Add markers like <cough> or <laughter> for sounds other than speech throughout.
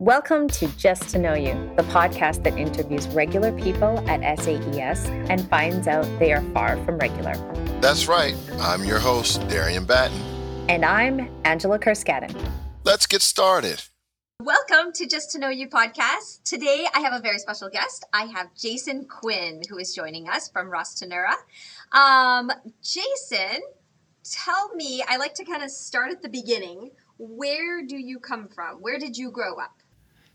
Welcome to Just to Know You, the podcast that interviews regular people at SAES and finds out they are far from regular. That's right. I'm your host, Darian Batten. And I'm Angela Kerskaden. Let's get started. Welcome to Just to Know You podcast. Today I have a very special guest. I have Jason Quinn, who is joining us from Ras Tanura. Um, Jason, tell me, I like to kind of start at the beginning. Where do you come from? Where did you grow up?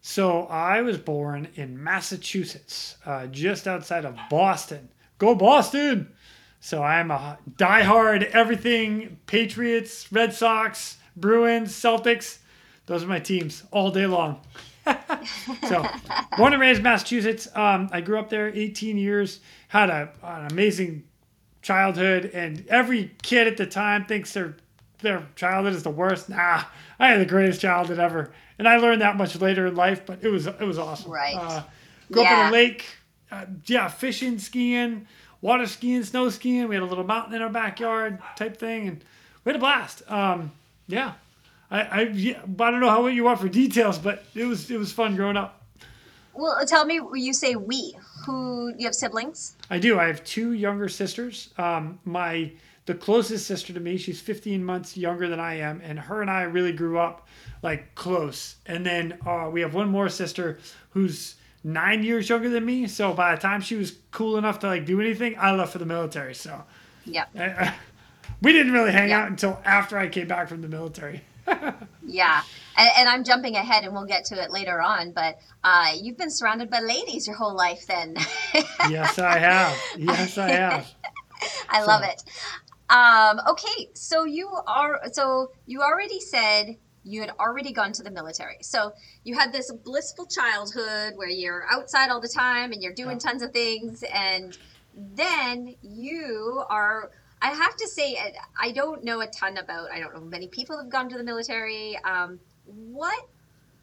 So I was born in Massachusetts, uh, just outside of Boston. Go Boston! So I'm a diehard everything Patriots, Red Sox, Bruins, Celtics. Those are my teams all day long. <laughs> so born and raised Massachusetts. Um, I grew up there 18 years. Had a, an amazing childhood, and every kid at the time thinks their their childhood is the worst. Nah, I had the greatest childhood ever and I learned that much later in life, but it was it was awesome. Right. Uh, grew yeah. up in a lake, uh, yeah, fishing, skiing, water skiing, snow skiing. We had a little mountain in our backyard type thing, and we had a blast. Um, yeah, I I, yeah, I don't know how you want for details, but it was it was fun growing up. Well, tell me, you say we. Who you have siblings? I do. I have two younger sisters. Um, my the closest sister to me, she's 15 months younger than I am, and her and I really grew up like close. And then uh, we have one more sister who's nine years younger than me. So by the time she was cool enough to like do anything, I left for the military. So yeah, <laughs> we didn't really hang out until after I came back from the military. <laughs> yeah, and, and, I'm jumping ahead, and we'll get to it later on. But uh, you've been surrounded by ladies your whole life, then. <laughs> yes, I have. Yes, I have. <laughs> I so. love it. Um, okay, so you are so you already said you had already gone to the military. So you had this blissful childhood where you're outside all the time and you're doing tons of things. And then you are, I have to say, I don't know a ton about, I don't know many people have gone to the military. Um, what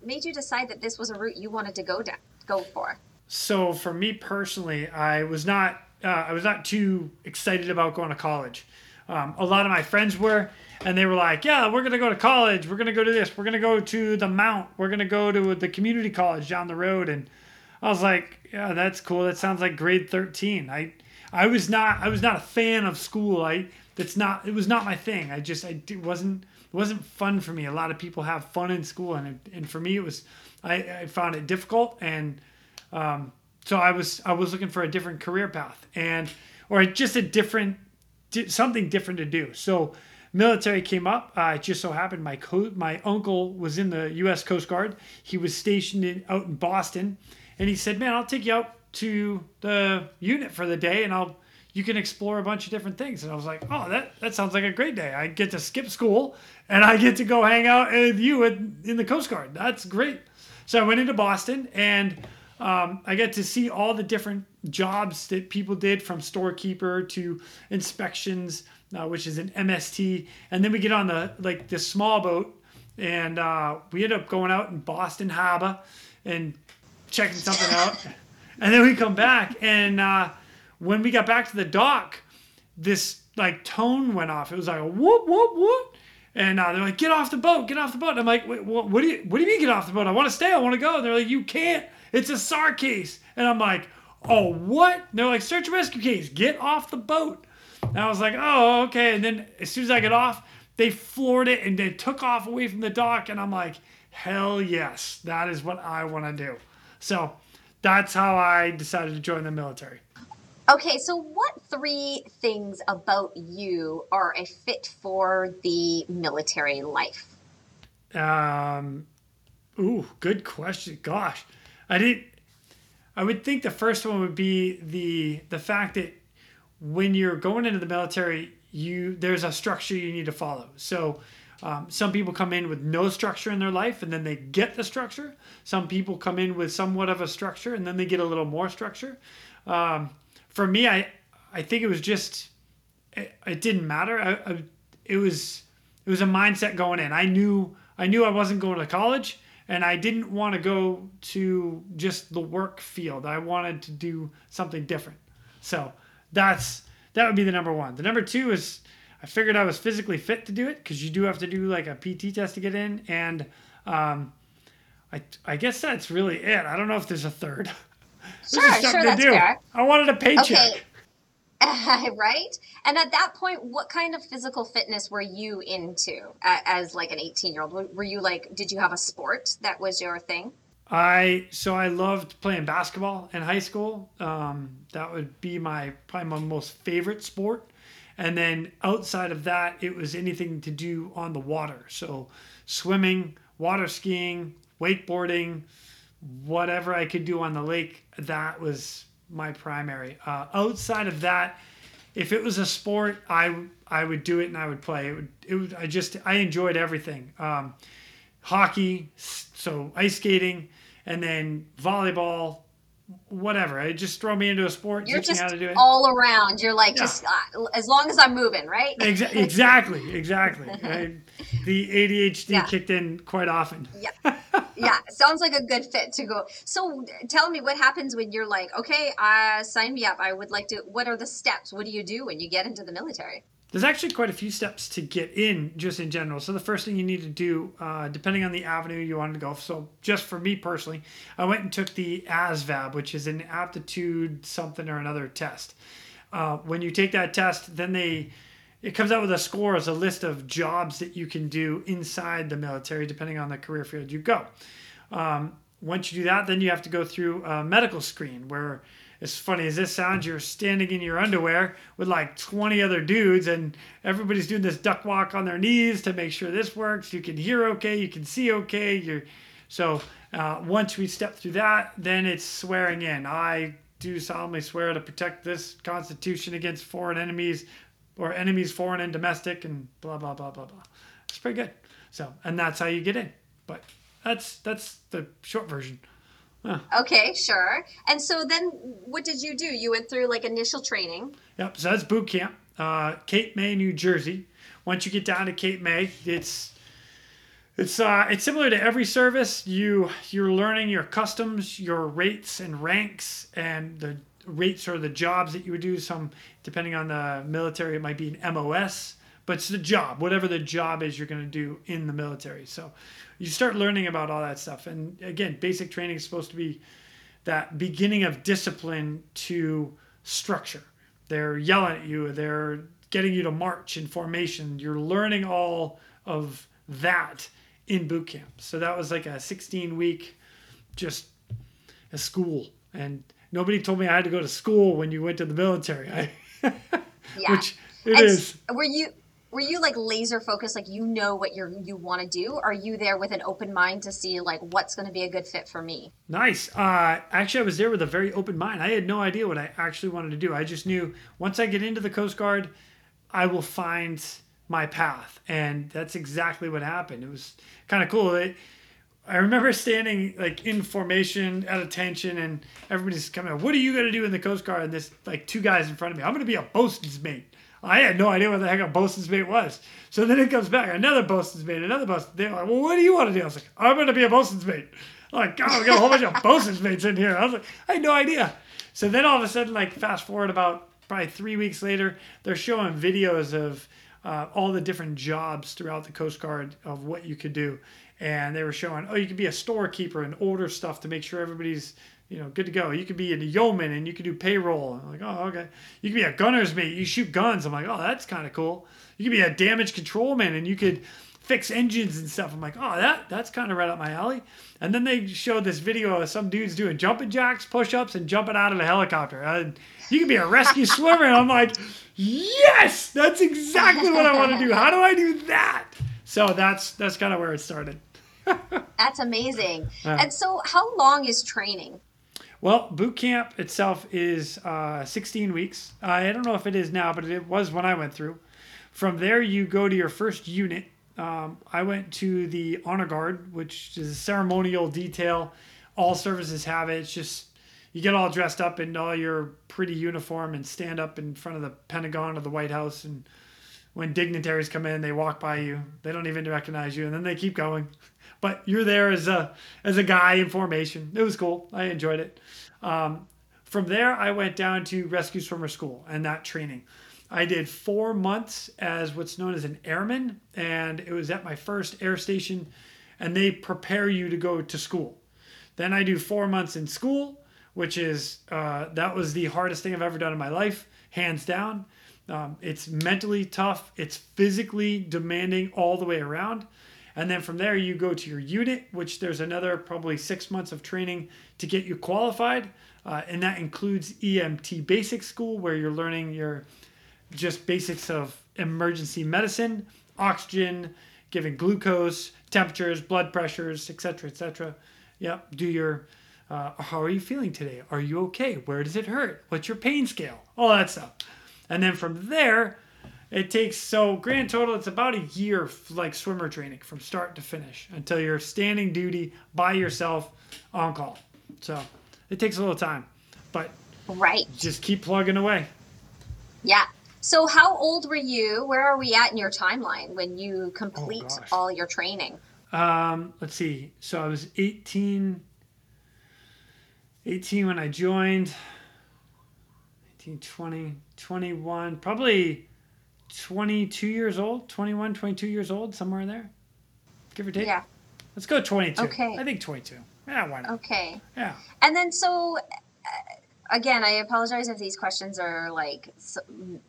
made you decide that this was a route you wanted to go down, go for? So for me personally, I was not, uh, I was not too excited about going to college. Um, a lot of my friends were, and they were like, "Yeah, we're gonna go to college. We're gonna go to this. We're gonna go to the Mount. We're gonna go to the community college down the road." And I was like, "Yeah, that's cool. That sounds like grade 13." I I was not I was not a fan of school. I that's not it was not my thing. I just I wasn't it wasn't fun for me. A lot of people have fun in school, and and for me it was I, I found it difficult, and um, so I was I was looking for a different career path and or just a different something different to do. So military came up. Uh, it just so happened my co- my uncle was in the U.S. Coast Guard. He was stationed in, out in Boston, and he said, "Man, I'll take you out to the unit for the day, and I'll you can explore a bunch of different things." And I was like, "Oh, that that sounds like a great day. I get to skip school, and I get to go hang out with you in, in the Coast Guard. That's great." So I went into Boston and. Um, I get to see all the different jobs that people did from storekeeper to inspections uh, which is an MST, and then we get on the like this small boat, and uh, we end up going out in Boston Harbor and checking something out, <laughs> and then we come back, and uh, when we got back to the dock, this like tone went off. It was like a whoop whoop whoop. And uh, they're like, "Get off the boat! Get off the boat!" And I'm like, Wait, what, what, do you What do you mean get off the boat? I want to stay. I want to go." And they're like, "You can't. It's a SAR case." And I'm like, "Oh, what?" And they're like, "Search and rescue case. Get off the boat." And I was like, oh, okay. And then as soon as I get off, they floored it and they took off away from the dock. And I'm like, hell yes, that is what I want to do. So that's how I decided to join the military. Okay, so what three things about you are a fit for the military life? Um, ooh, good question. Gosh, I didn't. I would think the first one would be the the fact that when you're going into the military, you there's a structure you need to follow. So um, some people come in with no structure in their life and then they get the structure. Some people come in with somewhat of a structure and then they get a little more structure. Um, for me, I I think it was just it, it didn't matter. I, I, it was it was a mindset going in. I knew I knew I wasn't going to college and I didn't want to go to just the work field. I wanted to do something different. So that's that would be the number one. The number two is I figured I was physically fit to do it because you do have to do like a PT test to get in, and um, I, I guess that's really it. I don't know if there's a third. <laughs> This Sure, is something sure, to that's do. fair. I wanted a paycheck. Okay. <laughs> right? And at that point, what kind of physical fitness were you into a- as like an 18 year old? Were you like, did you have a sport that was your thing? I so I loved playing basketball in high school. Um, that would be my probably my most favorite sport. And then outside of that, it was anything to do on the water. So swimming, water skiing, wakeboarding, whatever I could do on the lake. That was my primary. Uh, outside of that, if it was a sport, I I would do it and I would play. It would it would I just I enjoyed everything. Um, hockey, so ice skating, and then volleyball, whatever. I just throw me into a sport, You're just how to do it. all around. You're like, Yeah. just uh, as long as I'm moving, right? Exa- <laughs> exactly, exactly. <laughs> I, the ADHD Yeah. kicked in quite often. yeah, <laughs> sounds like a good fit to go. So tell me what happens when you're like, okay, uh, sign me up. I would like to. What are the steps? What do you do when you get into the military? There's actually quite a few steps to get in, just in general. So the first thing you need to do, uh, depending on the avenue you wanted to go. So just for me personally, I went and took the ASVAB, which is an aptitude something or another test. Uh, when you take that test, then they it comes out with a score as a list of jobs that you can do inside the military, depending on the career field you go. Um, once you do that, then you have to go through a medical screen where, as funny as this sounds, you're standing in your underwear with like 20 other dudes, and everybody's doing this duck walk on their knees to make sure this works. You can hear okay, you can see okay. You're so uh, once we step through that, then it's swearing in. I do solemnly swear to protect this Constitution against foreign enemies, or enemies foreign and domestic, and blah blah blah blah blah. It's pretty good. So, and that's how you get in. But that's that's the short version. Okay, sure. And so then, what did you do? You went through like initial training. Yep. So that's boot camp, uh, Cape May, New Jersey. Once you get down to Cape May, it's it's uh, it's similar to every service. You you're learning your customs, your rates and ranks, and the rates or the jobs that you would do. Some depending on the military, it might be an MOS, but it's the job, whatever the job is you're going to do in the military. So you start learning about all that stuff. And again, basic training is supposed to be that beginning of discipline to structure. They're yelling at you, they're getting you to march in formation. You're learning all of that in boot camp. So that was like a 16 week just a school. And nobody told me I had to go to school when you went to the military. I, <laughs> Yeah. which it and is. Were you were you like laser focused? Like you know what you're you want to do? Are you there with an open mind to see like what's going to be a good fit for me? Nice. Uh, actually, I was there with a very open mind. I had no idea what I actually wanted to do. I just knew once I get into the Coast Guard, I will find my path, and that's exactly what happened. It was kind of cool. It, I remember standing like in formation at attention, and everybody's coming. What are you going to do in the Coast Guard? And this like two guys in front of me. I'm going to be a bosun's mate. I had no idea what the heck a bosun's mate was. So then it comes back, another bosun's mate, another bosun. They're like, well, what do you want to do? I was like, I'm going to be a bosun's mate. I'm like, God, we got a whole bunch of <laughs> bosun's mates in here. I was like, I had no idea. So then all of a sudden, like, fast forward about probably three weeks later, they're showing videos of uh, all the different jobs throughout the Coast Guard of what you could do. And they were showing, oh, you could be a storekeeper and order stuff to make sure everybody's, you know, good to go. You could be a yeoman and you could do payroll. I'm like, oh, okay. You could be a gunner's mate. You shoot guns. I'm like, oh, that's kind of cool. You could be a damage control man and you could fix engines and stuff. I'm like, oh, that that's kind of right up my alley. And then they showed this video of some dudes doing jumping jacks, push-ups, and jumping out of a helicopter. And you could be a rescue <laughs> swimmer. And I'm like, yes, that's exactly what I want to do. How do I do that? So that's that's kind of where it started. <laughs> That's amazing. and so, how long is training? Well, boot camp itself is uh, 16 weeks. Uh, I don't know if it is now, but it was when I went through. From there, you go to your first unit. Um, I went to the honor guard, which is a ceremonial detail. All services have it. It's just you get all dressed up in all your pretty uniform and stand up in front of the Pentagon or the White House. And when dignitaries come in, they walk by you. They don't even recognize you, and then they keep going. <laughs> But you're there as a as a guy in formation. It was cool. I enjoyed it. Um, from there, I went down to rescue swimmer school and that training. I did four months as what's known as an airman, and it was at my first air station. and they prepare you to go to school. Then I do four months in school, which is uh, that was the hardest thing I've ever done in my life, hands down. Um, it's mentally tough. It's physically demanding all the way around. And then from there, you go to your unit, which there's another probably six months of training to get you qualified. Uh, and that includes EMT basic school, where you're learning your just basics of emergency medicine, oxygen, giving glucose, temperatures, blood pressures, etc., etc. Yep. Do your uh, how are you feeling today? Are you okay? Where does it hurt? What's your pain scale? All that stuff. And then from there, it takes so grand total. It's about a year like swimmer training from start to finish until you're standing duty by yourself on call. So it takes a little time, but Right. just keep plugging away. Yeah. So how old were you? Where are we at in your timeline when you complete gosh. all your training? Um, let's see. So I was 18, 18 when I joined. 18, 20, 21, probably 22 years old, 21, 22 years old, somewhere in there. Give or take. Yeah. Let's go 22. Okay. I think 22. Yeah, why not? Okay. Yeah. And then so uh, again, I apologize if these questions are like so,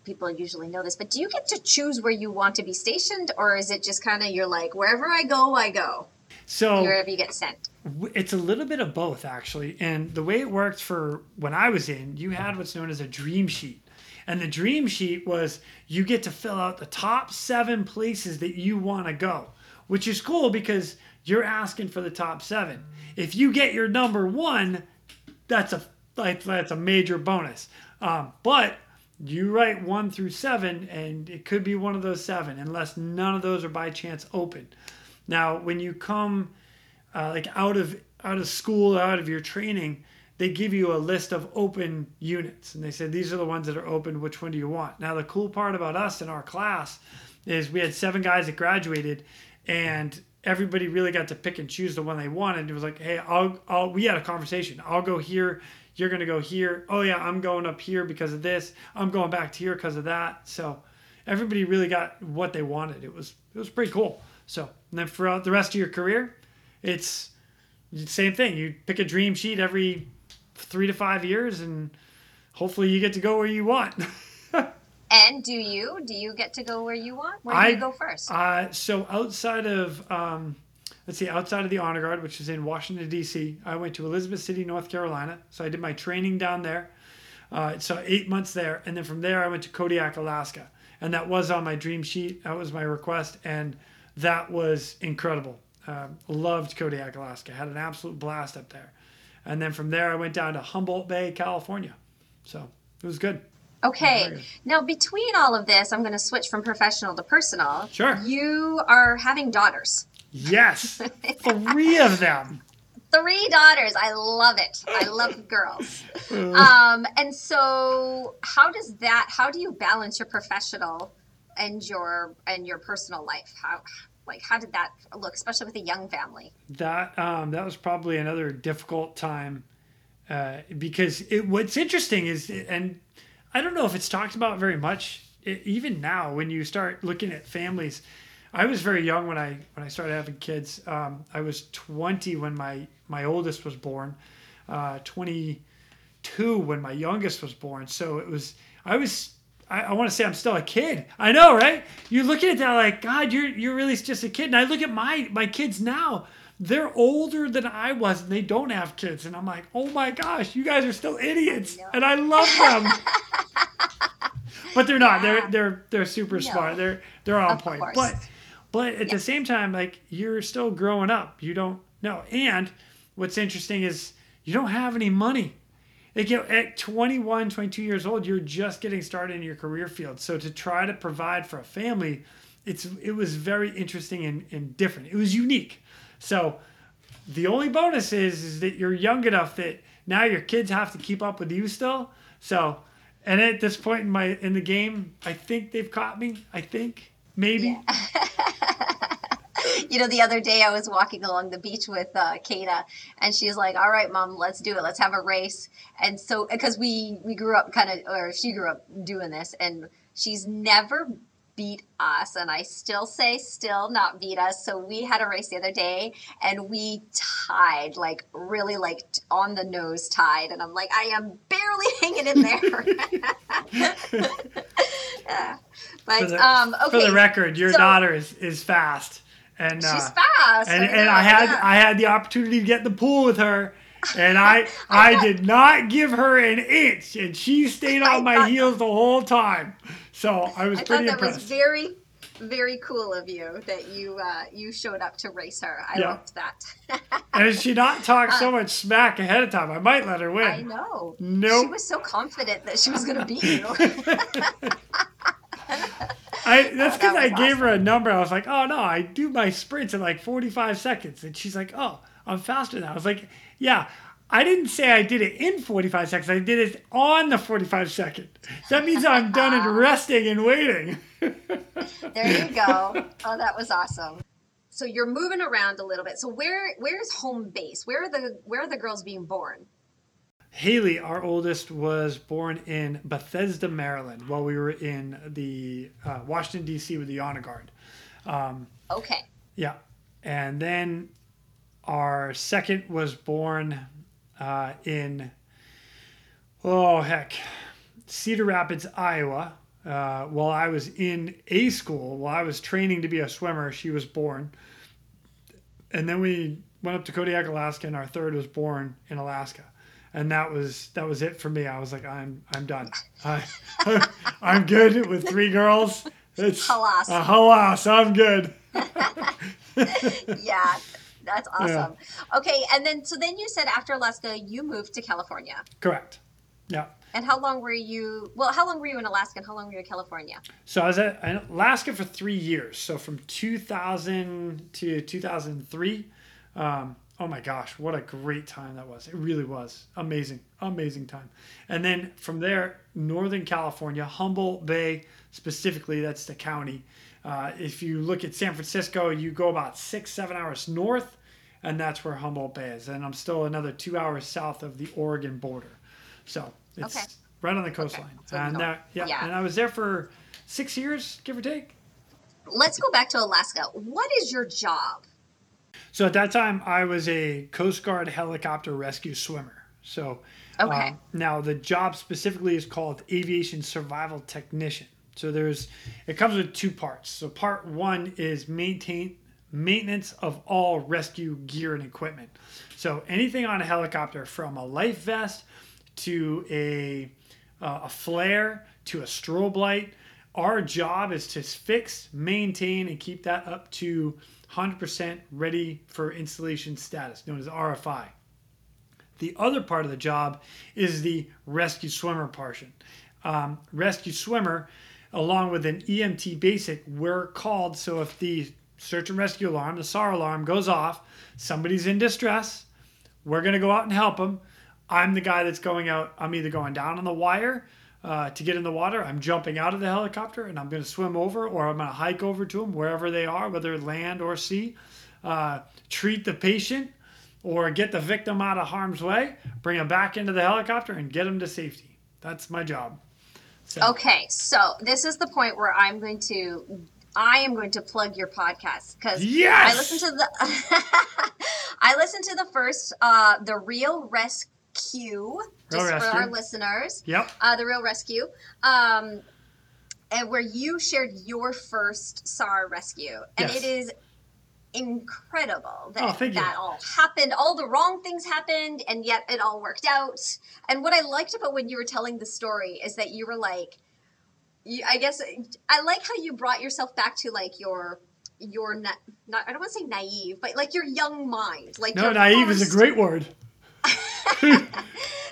people usually know this, but do you get to choose where you want to be stationed or is it just kind of you're like wherever I go, I go. So Wherever you get sent. it's a little bit of both actually and the way it worked for when i was in you had what's known as a dream sheet and the dream sheet was you get to fill out the top seven places that you want to go which is cool because you're asking for the top seven. If you get your number one that's a that's a major bonus. Um, but you write one through seven and it could be one of those seven unless none of those are by chance open. Now when you come uh, like out of out of school, out of your training, they give you a list of open units, and they said these are the ones that are open. Which one do you want? Now the cool part about us in our class is we had seven guys that graduated, and everybody really got to pick and choose the one they wanted. It was like, hey, I'll, I'll we had a conversation. I'll go here. You're gonna go here. Oh yeah, I'm going up here because of this. I'm going back to here because of that. So everybody really got what they wanted. It was it was pretty cool. So and then throughout the rest of your career, it's same thing. You pick a dream sheet every three to five years, and hopefully you get to go where you want. <laughs> And do you? Do you get to go where you want? Where do I- you go first? Uh, so outside of um, let's see, outside of the honor guard, which is in Washington D.C., I went to Elizabeth City, North Carolina. So I did my training down there. Uh, so eight months there, and then from there I went to Kodiak, Alaska, and that was on my dream sheet. That was my request, and that was incredible. Um, loved Kodiak, Alaska. Had an absolute blast up there, and then from there I went down to Humboldt Bay, California. So it was good. Okay. Good. Now, between all of this, I'm going to switch from professional to personal. Sure. You are having daughters. Yes, three of them. <laughs> Three daughters. I love it. I love girls. <laughs> Um, and so, how does that? How do you balance your professional and your and your personal life? How like how did that look, especially with a young family? that um, that was probably another difficult time uh, because it, what's interesting is and I don't know if it's talked about very much it, even now when you start looking at families. I was very young when I when I started having kids. Um, I was 20 when my my oldest was born, uh, 22 when my youngest was born. So it was I was I, I want to say I'm still a kid. I know, right? You're looking at that like, God, you're you're really just a kid. And I look at my my kids now. They're older than I was, and they don't have kids. And I'm like, oh my gosh, you guys are still idiots, and I love them. <laughs> but they're not. They're they're they're super smart. They're they're on Of point. course. But but at Yeah. the same time, like you're still growing up. You don't know. And what's interesting is you don't have any money. Like you know, at 21, 22 years old, you're just getting started in your career field. So to try to provide for a family, it's it was very interesting and, and different. It was unique. So the only bonus is is that you're young enough that now your kids have to keep up with you still. So and at this point in my in the game, I think they've caught me. I think maybe. <laughs> <laughs> you know, the other day I was walking along the beach with uh, Kata, and she's like, "All right, mom, let's do it. Let's have a race." And so, because we we grew up kind of, or she grew up doing this, and she's never beat us, and I still say still not beat us. So we had a race the other day, and we tied like really like on the nose tied, and I'm like I am barely <laughs> hanging in there. <laughs> Yeah. But For the, um, okay, for the record, your so- daughter is, is fast. And, she's uh, fast, and, I and I had yeah. I had the opportunity to get in the pool with her, and I <laughs> I did not give her an inch, and she stayed <laughs> I on my heels the whole time. So I was pretty impressed. I thought that impressed. was very, very cool of you that you uh, you showed up to race her. I Yeah. loved that. and if she not <laughs> talk so much smack ahead of time, I might let her win. Uh, I know. No. She was so confident that she was going to beat you. I that's Oh, that because I was gave her a number. I was like, oh no, I do my sprints in like 45 seconds, and she's like, oh, I'm faster now. I was like, yeah. I didn't say I did it in 45 seconds. I did it on the 45 second. That means I'm done and <laughs> resting and waiting. there you go. <laughs> Oh, that was awesome. So you're moving around a little bit. So where where's home base? Where are the where are the girls being born? Haley, our oldest, was born in Bethesda, Maryland, while we were in the uh, Washington D.C. with the Honor Guard. Okay. Yeah, and then our second was born uh, in oh heck, Cedar Rapids, Iowa. Uh, while I was in A school, while I was training to be a swimmer, she was born. And then we went up to Kodiak, Alaska, and our third was born in Alaska. And that was that was it for me. I was like, I'm I'm done. I, <laughs> I'm good with three girls. It's Halas. Uh, halas, I'm good. Yeah. That's <laughs> awesome. Okay, and then so then you said after Alaska you moved to California. Correct. Yeah. And how long were you well, how long were you in Alaska and how long were you in California? So I was at in Alaska for three years. So from 2000 to 2003. Um, oh my gosh, what a great time that was. It really was. Amazing, amazing time. And then from there, Northern California, Humboldt Bay specifically, that's the county. Uh, if you look at San Francisco, you go about six, seven hours north, and that's where Humboldt Bay is. And I'm still another two hours south of the Oregon border. So it's Okay. right on the coastline. so and uh, yeah, Yeah. and I was there for six years, give or take. Let's go back to Alaska. What is your job? So at that time, I was a Coast Guard helicopter rescue swimmer. So Okay. um, now the job specifically is called aviation survival technician. So there's it comes with two parts. So part one is maintain maintenance of all rescue gear and equipment. So anything on a helicopter, from a life vest to a uh, a flare to a strobe light. Our job is to fix, maintain, and keep that up to 100% ready for installation status, known as RFI. The other part of the job is the rescue swimmer portion. Um, rescue swimmer, along with an EMT basic, we're called so if the search and rescue alarm, the SAR alarm, goes off, somebody's in distress, we're going to go out and help them. I'm the guy that's going out. I'm either going down on the wire uh, to get in the water. I'm jumping out of the helicopter and I'm going to swim over, or I'm going to hike over to them wherever they are, whether land or sea. Uh, treat the patient or get the victim out of harm's way, bring them back into the helicopter, and get them to safety. That's my job. So, Okay, so this is the point where I'm going to I am going to plug your podcast because Yes! I listened to the <laughs> I listened to the first uh the Real ResQ just for our listeners. Yep. Uh the Real ResQ. Um and where you shared your first SAR rescue. And Yes. it is incredible that Oh, that all happened. All the wrong things happened, and yet it all worked out. And what I liked about when you were telling the story is that you were like, you, I guess I like how you brought yourself back to like your your na- not I don't want to say naive, but like your young mind. Like No, naive is a great word. <laughs>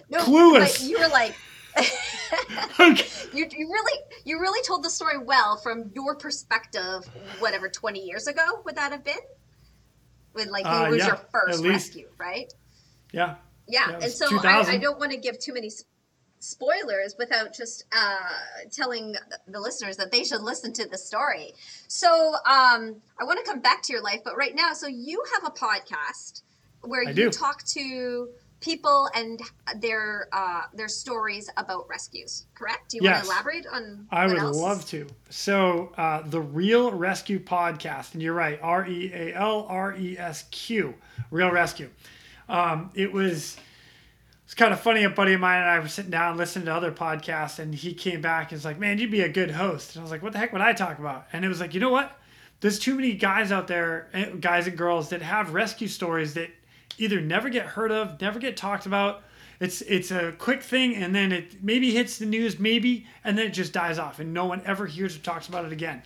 no, clueless. But you were like. <laughs> <laughs> Okay. you, you really you really told the story well from your perspective whatever 20 years ago would that have been when like Uh, it was yeah, your first rescue right Yeah. yeah, Yeah, and so I, I don't want to give too many spoilers without just uh, telling the listeners that they should listen to the story so um, i want to come back to your life but right now so you have a podcast where I you do. talk to people and their uh, their stories about rescues. Correct? Do you Yes. want to elaborate on? I would else? love to. So, uh, the Real ResQ Podcast, and you're right, R E A L R E S Q, Real Rescue. Um, it was it's kind of funny. A buddy of mine and I were sitting down listening to other podcasts, and he came back and was like, "Man, you'd be a good host." And I was like, "What the heck would I talk about?" And it was like, you know what? There's too many guys out there, eh, guys and girls that have rescue stories that either never get heard of, never get talked about. It's it's a quick thing, and then it maybe hits the news, maybe, and then it just dies off, and no one ever hears or talks about it again.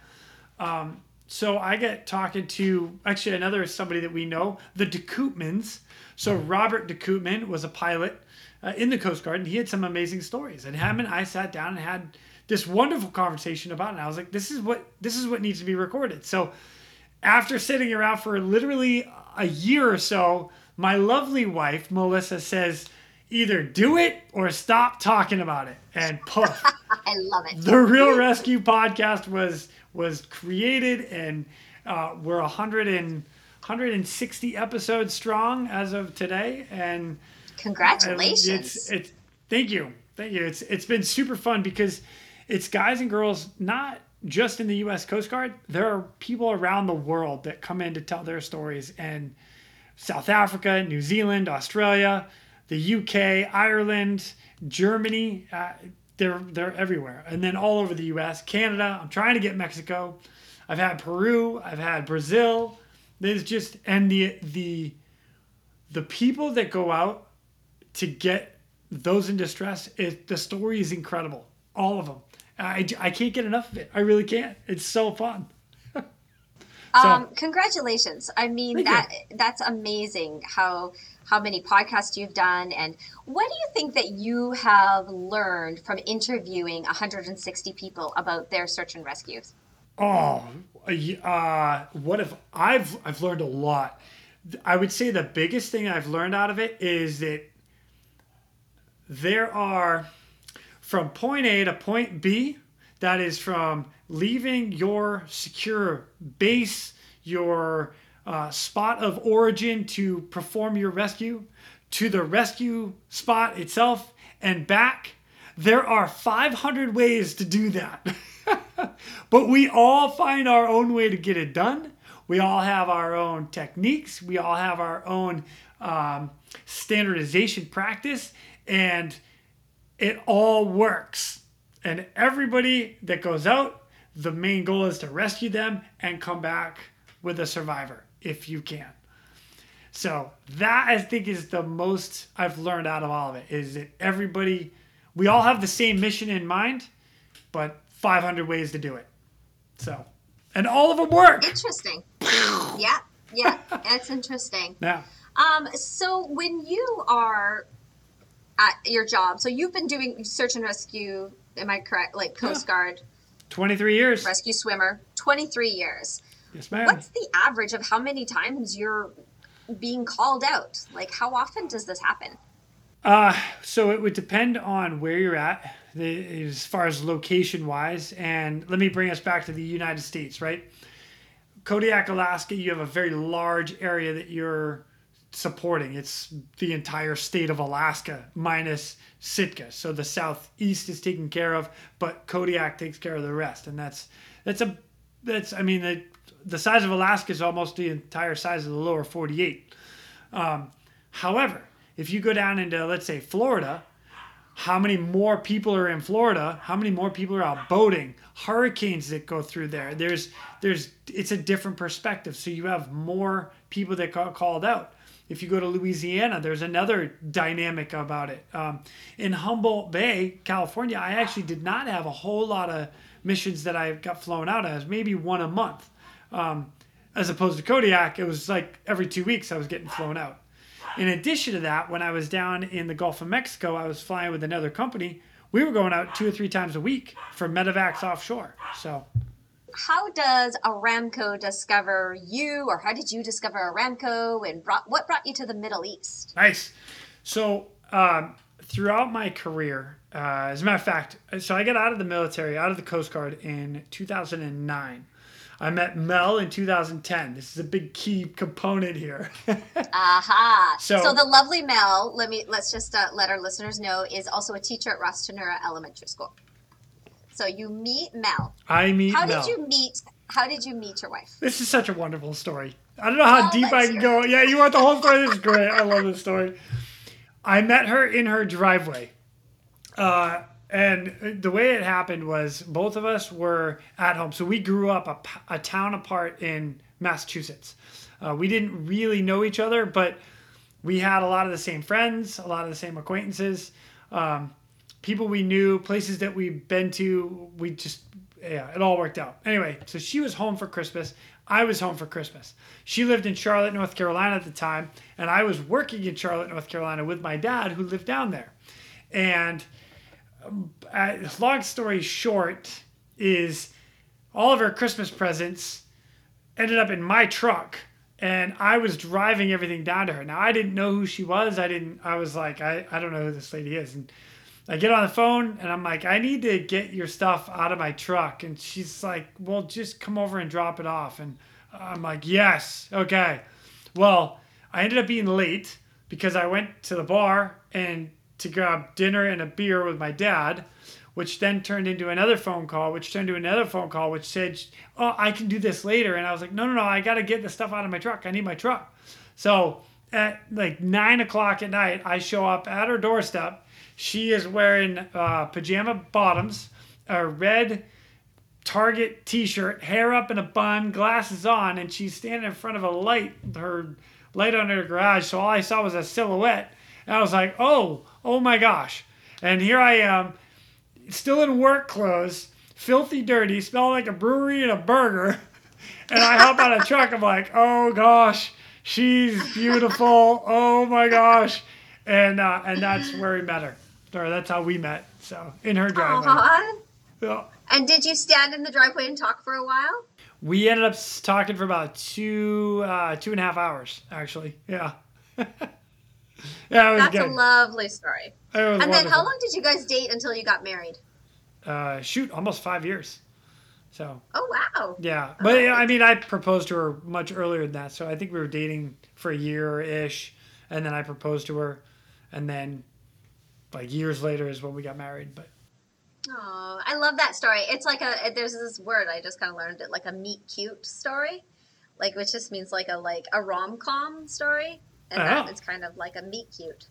Um, so I get talking to actually another somebody that we know, the DeCoopmans. So Robert DeCoopman was a pilot uh, in the Coast Guard, and he had some amazing stories. And him and I sat down and had this wonderful conversation about it. And I was like, this is what this is what needs to be recorded. So after sitting around for literally a year or so, my lovely wife Melissa says, either do it or stop talking about it. And poof <laughs> I love it. the Real ResQ Podcast was was created and uh, we're 100 and 160 episodes strong as of today and and Congratulations. it's it's thank you thank you it's it's been super fun because it's guys and girls not just in the U.S. Coast Guard there are people around the world that come in to tell their stories and South Africa, New Zealand, Australia, the UK, Ireland, Germany. Uh, they're they're everywhere, and then all over the U.S., Canada. I'm trying to get Mexico. I've had Peru. I've had Brazil. There's just and the the the people that go out to get those in distress. It, the story is incredible. All of them. I, I can't get enough of it. I really can't. It's so fun. So- um, congratulations. I mean that that's amazing how how many podcasts you've done and what do you think that you have learned from interviewing 160 people about their search and rescues? Oh, uh, what if I've I've learned a lot. I would say the biggest thing I've learned out of it is that there are from point A to point B. That is from leaving your secure base, your uh, spot of origin to perform your rescue, to the rescue spot itself, and back. There are 500 ways to do that. <laughs> but we all find our own way to get it done. We all have our own techniques. We all have our own um, standardization practice, and it all works. And everybody that goes out, the main goal is to rescue them and come back with a survivor if you can. So that I think is the most I've learned out of all of it is that everybody, we all have the same mission in mind, but 500 ways to do it. So, and all of them work. Interesting. yeah, yeah, <laughs> that's interesting. Yeah. Um, so when you are at your job, so you've been doing search and rescue, am I correct? Like Coast Guard, 23 years. rescue swimmer, 23 years. Yes, ma'am. What's the average of how many times you're being called out? Like, how often does this happen? Uh, so it would depend on where you're at, the, as far as location wise. And let me bring us back to the United States, right? Kodiak, Alaska, you have a very large area that you're supporting. It's the entire state of Alaska minus Sitka. So the southeast is taken care of, but Kodiak takes care of the rest. And that's that's a that's I mean the the size of Alaska is almost the entire size of the lower 48. Um, however, if you go down into let's say Florida, how many more people are in Florida? How many more people are out boating? Hurricanes that go through there. There's there's it's a different perspective. So you have more people that got called out. If you go to Louisiana, there's another dynamic about it. Um, in Humboldt Bay, California, I actually did not have a whole lot of missions that I got flown out as, maybe one a month. Um, as opposed to Kodiak, it was like every two weeks I was getting flown out. In addition to that, when I was down in the Gulf of Mexico, I was flying with another company. We were going out two or three times a week for medevacs offshore. So, How does Aramco discover you, or how did you discover Aramco, and brought, what brought you to the Middle East? nice. So, um, throughout my career, uh, as a matter of fact, so I got out of the military, out of the Coast Guard in 2009. I met Mel in 2010. This is a big key component here. <laughs> Aha. So- So, the lovely Mel, let me let's just uh, let our listeners know, is also a teacher at Ras Tanura Elementary School. So you meet Mel. I meet How Mel. did you meet? How did you meet your wife? This is such a wonderful story. I don't know how Oh, deep I can go. Yeah, you want the whole story? This is great. I love this story. I met her in her driveway. Uh, and the way it happened was both of us were at home. So we grew up a town apart in Massachusetts. Uh, we didn't really know each other, but we had a lot of the same friends, a lot of the same acquaintances, um, people we knew, places that we've been to. We just, yeah, it all worked out. Anyway, so she was home for Christmas. I was home for Christmas. She lived in Charlotte, North Carolina at the time, and I was working in Charlotte, North Carolina with my dad who lived down there. And uh, long story short is all of her Christmas presents ended up in my truck and I was driving everything down to her. Now I didn't know who she was. I didn't I was like I, I don't know who this lady is and I get on the phone and I'm like I need to get your stuff out of my truck and she's like well just come over and drop it off and I'm like yes okay well I ended up being late because I went to the bar and to grab dinner and a beer with my dad which then turned into another phone call, which turned to another phone call, which said, "Oh, I can do this later." And I was like, "No, no, no! I got to get the stuff out of my truck. I need my truck." So at like nine o'clock at night, I show up at her doorstep. She is wearing uh, pajama bottoms, a red Target T-shirt, hair up in a bun, glasses on, and she's standing in front of a light, her light on her garage. So all I saw was a silhouette, and I was like, "Oh, oh my gosh!" And here I am still in work clothes, filthy dirty, smelling like a brewery and a burger. <laughs> And I hop out of the truck. I'm like, oh gosh, she's beautiful. Oh my gosh. And uh, and that's where we met her. Or that's how we met. So in her driveway. Aw. Yeah. And did you stand in the driveway and talk for a while? We ended up talking for about two uh, two and a half hours, actually. Yeah. <laughs> yeah, it was That's good. a lovely story. And then how long did you guys date until you got married? Uh, shoot, almost five years. So Oh wow. Yeah, but yeah, I mean, I proposed to her much earlier than that. So I think we were dating for a year ish, and then I proposed to her, and then like years later is when we got married. But Oh, I love that story. It's like a there's this word I just kind of learned it like a meet cute story, like which just means like a like a rom com story, and that Oh. it's kind of like a meet cute.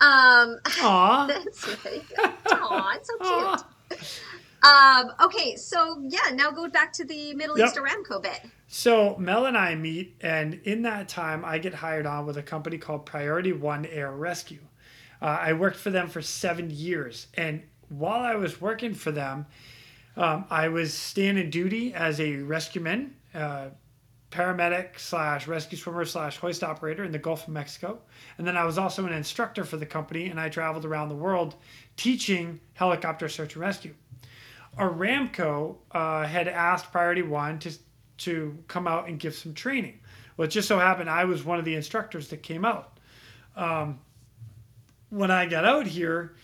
Um, <laughs> aw, that's really good. Aw, it's so <laughs> cute. Um, okay, so yeah, now go back to the Middle Yep. East Aramco bit. So Mel and I meet, and in that time, I get hired on with a company called Priority One Air Rescue. Uh, I worked for them for seven years, and while I was working for them, um, I was standing duty as a rescueman, uh, paramedic slash rescue swimmer slash hoist operator in the Gulf of Mexico, and then I was also an instructor for the company, and I traveled around the world teaching helicopter search and rescue. Aramco uh, had asked Priority One to to come out and give some training. Well, it just so happened I was one of the instructors that came out. Um, when I got out here,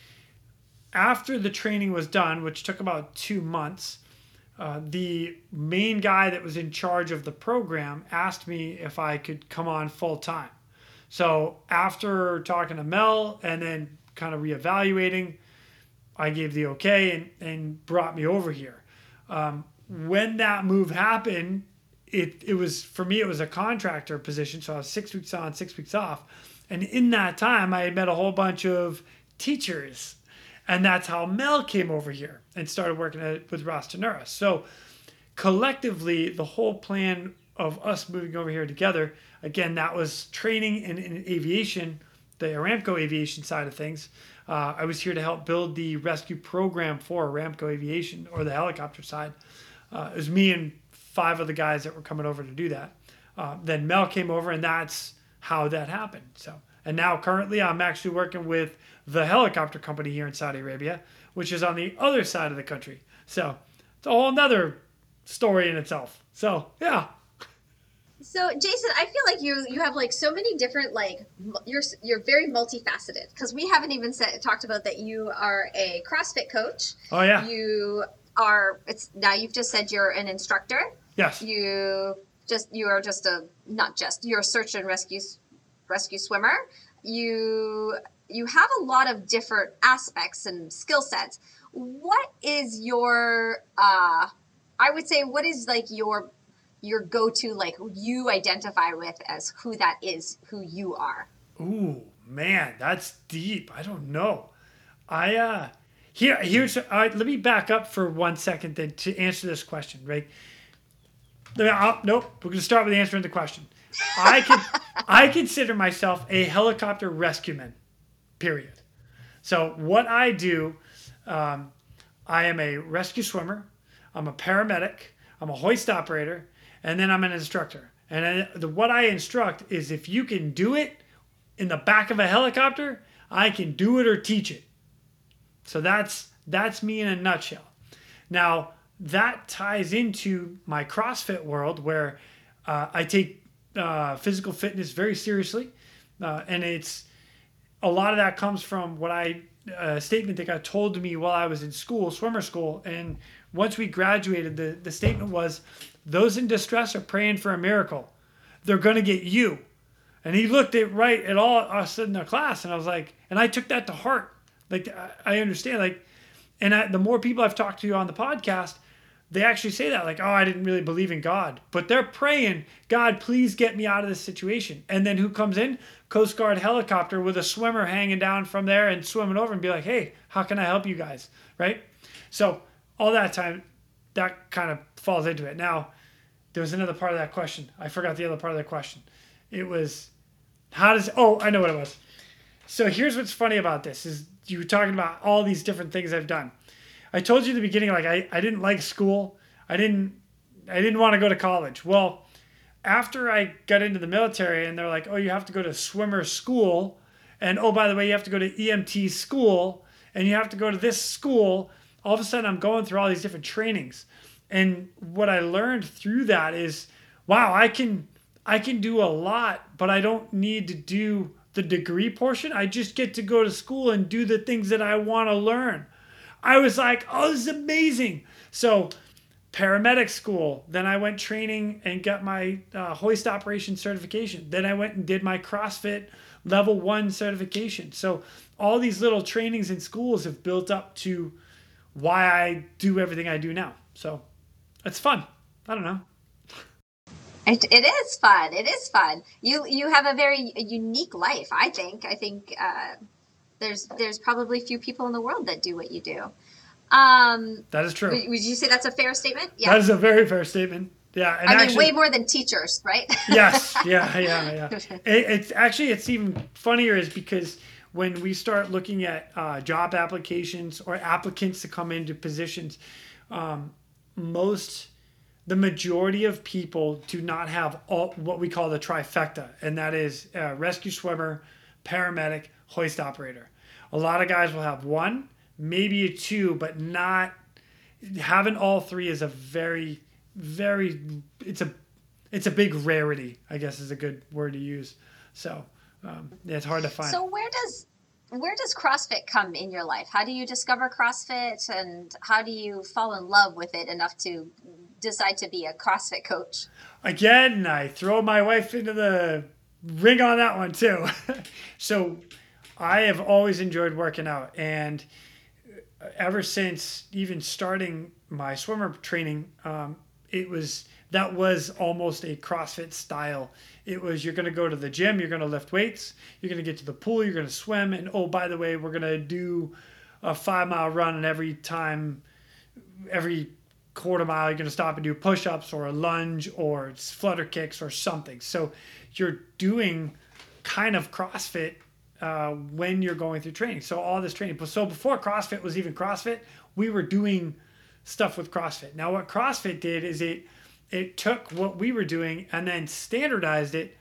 after the training was done, which took about two months, uh, the main guy that was in charge of the program asked me if I could come on full time. So after talking to Mel and then kind of reevaluating, I gave the okay and, and brought me over here. Um, when that move happened, it, it was for me, it was a contractor position. So I was six weeks on, six weeks off. And in that time, I had met a whole bunch of teachers. And that's how Mel came over here and started working at, with Ras Tanura. So collectively, the whole plan of us moving over here together, again, that was training in, in aviation, the Aramco aviation side of things. Uh, I was here to help build the rescue program for Aramco aviation or the helicopter side. Uh, it was me and five other guys that were coming over to do that. Uh, then Mel came over, and that's how that happened. So, and now currently, I'm actually working with the helicopter company here in Saudi Arabia, which is on the other side of the country. So, it's a whole nother story in itself. So, yeah. So Jason, I feel like you you have like so many different like you're you're very multifaceted because we haven't even said talked about that you are a CrossFit coach. Oh, yeah. You are it's now you've just said you're an instructor. Yes. You just you are just a not just you're a search and rescue rescue swimmer. You you have a lot of different aspects and skill sets. What is your uh I would say what is like your your go-to like you identify with as who that is who you are Ooh, man, that's deep. I don't know. I uh here here's all right, let me back up for one second then to answer this question, right? Nope, we're gonna start with answering the question. I can <laughs> I consider myself a helicopter rescueman. Period. So what I do, um, I am a rescue swimmer. I'm a paramedic. I'm a hoist operator, and then I'm an instructor. And I, the, what I instruct is if you can do it in the back of a helicopter, I can do it or teach it. So that's that's me in a nutshell. Now that ties into my CrossFit world where uh, I take uh, physical fitness very seriously, uh, and it's a lot of that comes from what I a statement that got told to me while I was in school, swimmer school, and once we graduated, the the statement was, "Those in distress are praying for a miracle. They're gonna get you." And he looked at right at all us in the class, and I was like, and I took that to heart. Like I, I understand, like, and I, the more people I've talked to on the podcast, they actually say that, like, oh, I didn't really believe in God, but they're praying, God, please get me out of this situation. And then who comes in? Coast Guard helicopter with a swimmer hanging down from there and swimming over and be like, hey, how can I help you guys? Right? So all that time, that kind of falls into it. Now, there was another part of that question. I forgot the other part of that question. It was, how does, oh, I know what it was. So here's what's funny about this is you were talking about all these different things I've done. I told you in the beginning, like I, I didn't like school. I didn't I didn't want to go to college. Well, after I got into the military and they're like, oh, you have to go to swimmer school, and oh, by the way, you have to go to EMT school, and you have to go to this school. All of a sudden, I'm going through all these different trainings, and what I learned through that is, wow, I can I can do a lot, but I don't need to do the degree portion. I just get to go to school and do the things that I want to learn. I was like, oh, this is amazing. So, paramedic school. Then I went training and got my uh, hoist operation certification. Then I went and did my CrossFit level one certification. So, all these little trainings in schools have built up to why I do everything I do now. So, it's fun. I don't know. It, it is fun. It is fun. You you have a very unique life. I think. I think uh, there's there's probably few people in the world that do what you do. Um, That is true. would, would you say that's a fair statement? Yeah. That is a very fair statement. Yeah, and I mean, actually, way more than teachers, right? <laughs> yes, yeah, yeah, yeah. <laughs> It, it's actually it's even funnier is because when we start looking at uh, job applications or applicants to come into positions, um, most the majority of people do not have all what we call the trifecta, and that is uh, rescue swimmer, paramedic, hoist operator. A lot of guys will have one, maybe a two, but not having all three is a very, very it's a it's a big rarity. I guess is a good word to use. So um, yeah, it's hard to find. So where does where does CrossFit come in your life? How do you discover CrossFit, and how do you fall in love with it enough to decide to be a CrossFit coach? Again, I throw my wife into the ring on that one too. <laughs> so I have always enjoyed working out, and ever since even starting my swimmer training, um, it was that was almost a CrossFit style. It was you're going to go to the gym, you're going to lift weights, you're going to get to the pool, you're going to swim, and oh by the way, we're going to do a five mile run, and every time, every quarter mile, you're going to stop and do push ups or a lunge or flutter kicks or something. So you're doing kind of CrossFit uh, when you're going through training. So all this training. So before CrossFit was even CrossFit, we were doing stuff with CrossFit. Now what CrossFit did is it it took what we were doing and then standardized it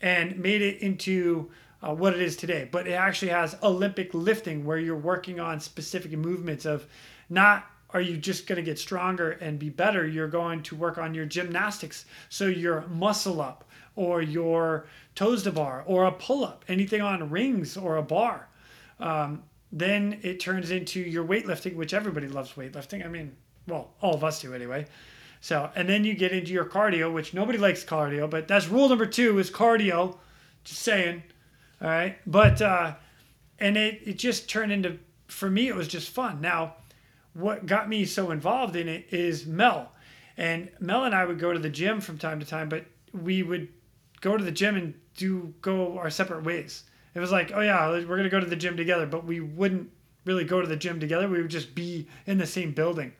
and made it into uh, what it is today. But it actually has Olympic lifting where you're working on specific movements of not are you just going to get stronger and be better? You're going to work on your gymnastics. So your muscle up or your toes to bar or a pull up, anything on rings or a bar. Um, then it turns into your weightlifting, which everybody loves weightlifting. I mean, well, all of us do anyway. So, and then you get into your cardio, which nobody likes cardio, but that's rule number two is cardio. Just saying. All right. But, uh, and it, it just turned into, for me, it was just fun. Now, what got me so involved in it is Mel. And Mel and I would go to the gym from time to time, but we would go to the gym and do go our separate ways. It was like, oh yeah, we're gonna go to the gym together, but we wouldn't really go to the gym together. We would just be in the same building.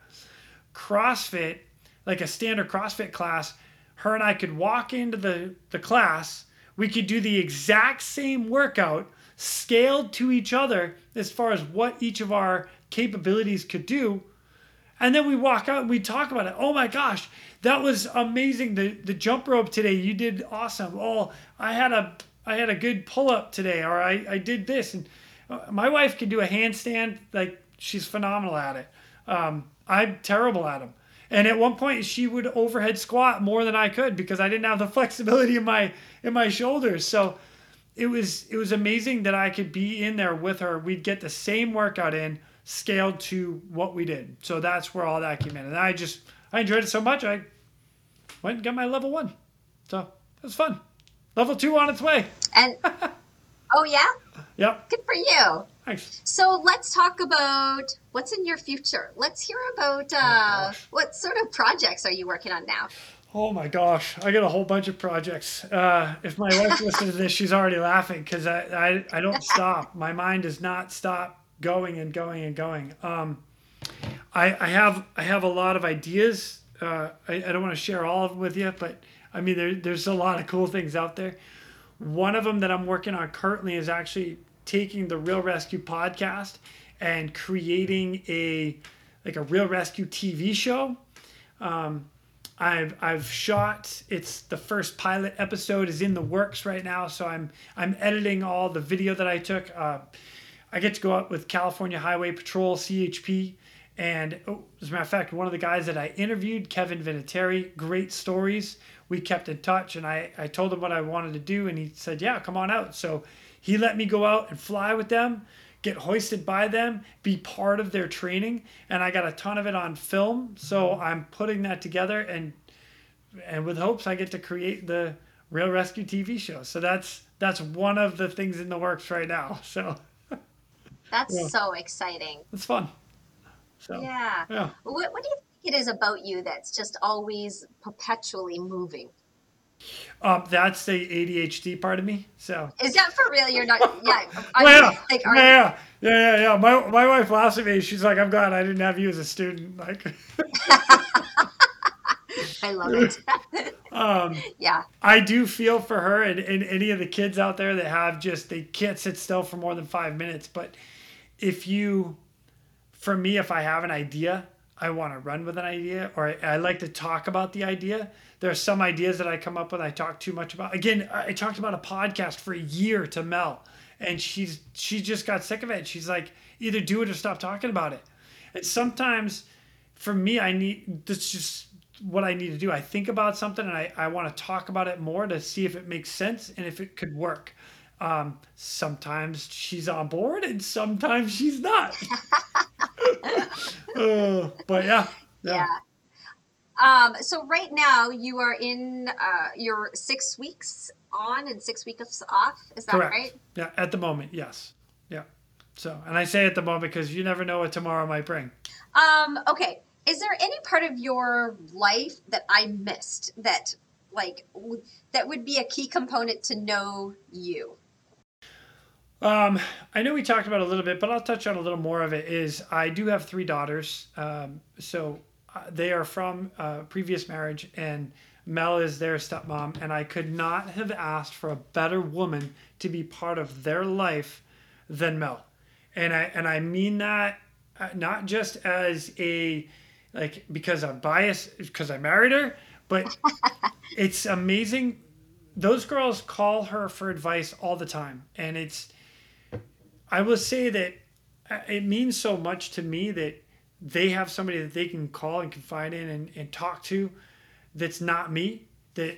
CrossFit, like a standard CrossFit class, her and I could walk into the, the class. We could do the exact same workout scaled to each other as far as what each of our capabilities could do. And then we walk out and we talk about it. Oh my gosh, that was amazing. The the jump rope today, you did awesome. Oh, I had a I had a good pull up today, or I, I did this. And uh, my wife can do a handstand, like she's phenomenal at it. Um, I'm terrible at them. And at one point, she would overhead squat more than I could because I didn't have the <laughs> flexibility in my in my shoulders. So it was it was amazing that I could be in there with her. We'd get the same workout in scaled to what we did. So that's where all that came in. And I just, I enjoyed it so much, I went and got my level one. So it was fun. Level two on its way. And, <laughs> oh, yeah? Yep. Good for you. Thanks. So let's talk about what's in your future. Let's hear about uh, Oh, what sort of projects are you working on now? Oh my gosh, I got a whole bunch of projects. Uh, if my wife <laughs> listens to this, she's already laughing because I, I, I don't <laughs> stop. My mind does not stop going and going and going. Um, I, I have I have a lot of ideas. Uh, I, I don't want to share all of them with you, but I mean there, there's a lot of cool things out there. One of them that I'm working on currently is actually taking the Real ResQ podcast and creating a like a Real ResQ TV show. Um, I've I've shot. It's the first pilot episode is in the works right now, so I'm I'm editing all the video that I took. Uh, I get to go out with California Highway Patrol (CHP), and oh, as a matter of fact, one of the guys that I interviewed, Kevin Vinatieri, great stories. We kept in touch, and I I told him what I wanted to do, and he said, "Yeah, come on out." So he let me go out and fly with them get hoisted by them, be part of their training, and I got a ton of it on film. So mm-hmm. I'm putting that together, and and with hopes I get to create the Real ResQ TV show. So that's that's one of the things in the works right now. <laughs> So That's Yeah. so exciting. it's fun. So Yeah. yeah. What, what do you think it is about you that's just always perpetually moving? Um, that's the ADHD part of me. So Is that for real? You're not. <laughs> Yeah. Are Well, you, yeah, like, yeah, yeah, yeah, yeah, yeah. My my wife laughs at me. She's like, "I'm glad I didn't have you as a student." Like, <laughs> I love it. <laughs> um, yeah. I do feel for her and, and any of the kids out there that have just they can't sit still for more than five minutes. But if you, for me, if I have an idea, I want to run with an idea, or I, I like to talk about the idea. There are some ideas that I come up with. I talk too much about. Again, I talked about a podcast for a year to Mel, and she's she just got sick of it. She's like, either do it or stop talking about it. And sometimes, for me, I need that's just what I need to do. I think about something and I, I want to talk about it more to see if it makes sense and if it could work. Um, sometimes she's on board and sometimes she's not. <laughs> Uh, but yeah, Yeah. Um, so right now you are in uh, your six weeks on and six weeks off. Is that correct. right? Yeah, at the moment, yes. Yeah. So, and I say at the moment because you never know what tomorrow might bring. Um, okay. Is there any part of your life that I missed that, like, w- that would be a key component to know you? Um, I know we talked about a little bit, but I'll touch on a little more of it. Is I do have three daughters. Um, so uh, they are from uh, previous marriage, and Mel is their stepmom, and I could not have asked for a better woman to be part of their life than Mel, and I and I mean that uh, not just as a like because I'm biased because I married her, but <laughs> it's amazing. Those girls call her for advice all the time, and it's I will say that uh, it means so much to me that they have somebody that they can call and confide in and, and talk to that's not me that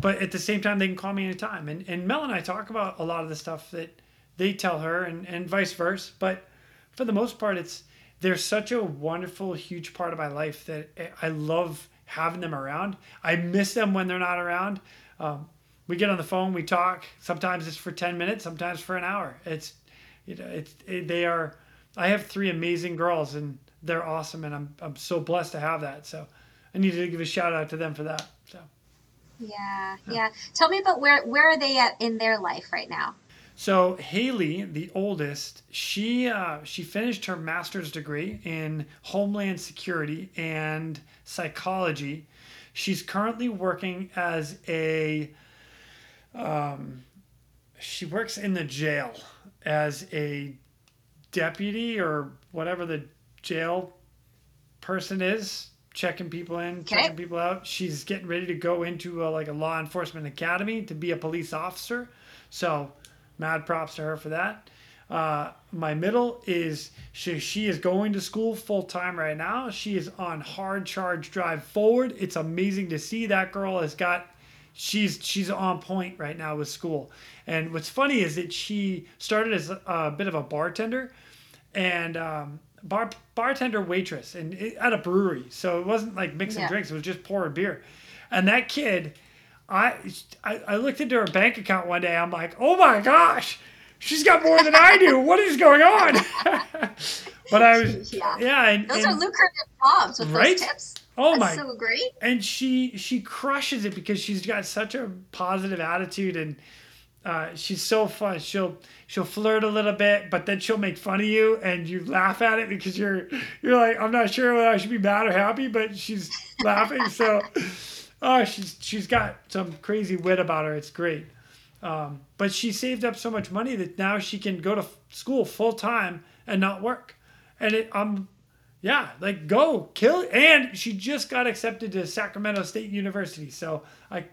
but at the same time they can call me anytime and, and mel and i talk about a lot of the stuff that they tell her and, and vice versa but for the most part it's they're such a wonderful huge part of my life that i love having them around. I miss them when they're not around. Um, we get on the phone, we talk. Sometimes it's for 10 minutes, sometimes for an hour. It's, you know, it's, it, they are, I have three amazing girls and they're awesome. And I'm, I'm so blessed to have that. So I need to give a shout out to them for that. So. Yeah, yeah. Tell me about where where are they at in their life right now? So Haley, the oldest, she uh, she finished her master's degree in Homeland Security and psychology. She's currently working as a um, she works in the jail as a deputy or whatever the jail person is checking people in, Okay. checking people out. She's getting ready to go into a, like a law enforcement academy to be a police officer. So, mad props to her for that. Uh, my middle is she, she is going to school full time right now. She is on hard charge drive forward. It's amazing to see that girl has got she's she's on point right now with school. And what's funny is that she started as a bit of a bartender and um, bar bartender waitress and it, at a brewery. So it wasn't like mixing Yeah. drinks; it was just pouring beer. And that kid, I, I I looked into her bank account one day. I'm like, oh my gosh, she's got more than I do. What is going on? <laughs> but I was <laughs> Yeah. yeah, and, Those are lucrative jobs with Right? those tips. Oh That's my so great. and she she crushes it because she's got such a positive attitude and uh, she's so fun. She'll she'll flirt a little bit, but then she'll make fun of you, and you laugh at it because you're you're like I'm not sure whether I should be mad or happy, but she's laughing. So, <laughs> oh, she's she's got some crazy wit about her. It's great. Um, but she saved up so much money that now she can go to f- school full time and not work. And it, um, yeah, like go kill. And she just got accepted to Sacramento State University. So I,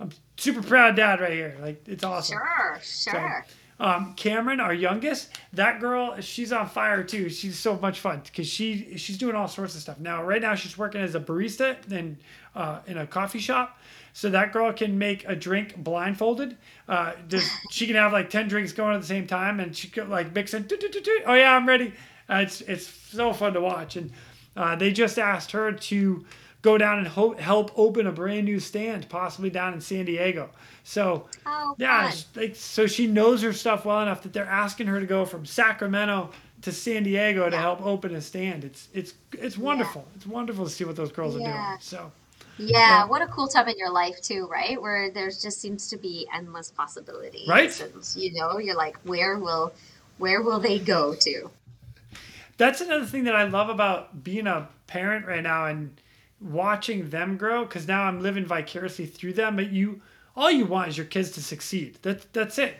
I'm super proud dad right here. Like it's awesome. Sure, sure. Um, Cameron, our youngest, that girl, she's on fire too. She's so much fun because she she's doing all sorts of stuff. Now, right now, she's working as a barista in uh, in a coffee shop. So that girl can make a drink blindfolded. Uh, just, she can have like ten drinks going at the same time, and she could like mix it. Oh yeah, I'm ready. Uh, it's it's so fun to watch, and uh, they just asked her to go down and ho- help open a brand new stand, possibly down in San Diego. So Oh, yeah, like so she knows her stuff well enough that they're asking her to go from Sacramento to San Diego to help open a stand. It's it's it's wonderful. It's wonderful to see what those girls are doing. So Yeah, what a cool time in your life too, right? Where there just seems to be endless possibilities. Right. And, you know, you're like, where will where will they go to? That's another thing that I love about being a parent right now and watching them grow because now I'm living vicariously through them. But you, all you want is your kids to succeed. That that's it.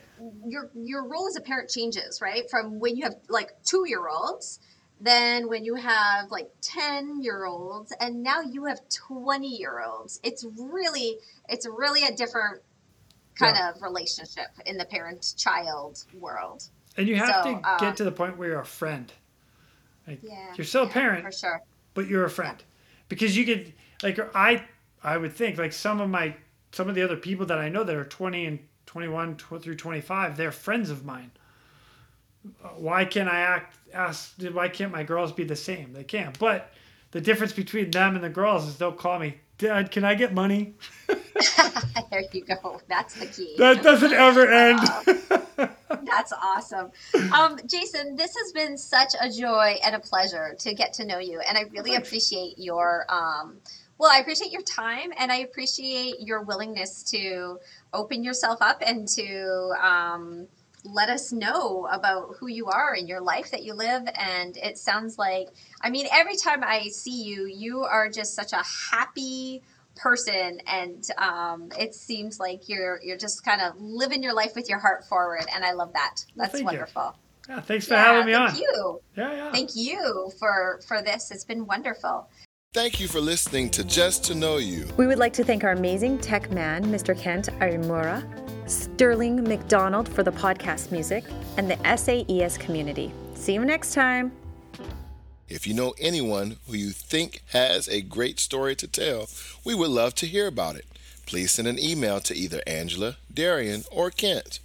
Your your role as a parent changes, right? From when you have like two year olds, then when you have like ten year olds, and now you have twenty year olds. It's really it's really a different kind Yeah. of relationship in the parent child world. And you have So, to get um, to the point where you're a friend. Like Yeah. you're still a parent, for sure. but you're a friend because you could like I I would think like some of my some of the other people that I know that are 20 and 21 tw- through 25 they're friends of mine why can't I act ask why can't my girls be the same they can't but the difference between them and the girls is they'll call me dad can I get money <laughs> there you go. That's the key. that doesn't ever end <laughs> That's awesome. Um, Jason, this has been such a joy and a pleasure to get to know you. And I really Thanks. appreciate your, um, well, I appreciate your time and I appreciate your willingness to open yourself up and to um, let us know about who you are and your life that you live. And it sounds like, I mean, every time I see you, you are just such a happy, person and um, it seems like you're you're just kind of living your life with your heart forward and i love that Well, that's you. wonderful yeah, thanks for yeah, having me thank on thank you yeah yeah thank you for for this it's been wonderful Thank you for listening to Just to Know You. We would like to thank our amazing tech man, Mr. Kent Arimura, Sterling McDonald for the podcast music, and the SAES community. See you next time. If you know anyone who you think has a great story to tell, we would love to hear about it. Please send an email to either Angela, Darian, or Kent.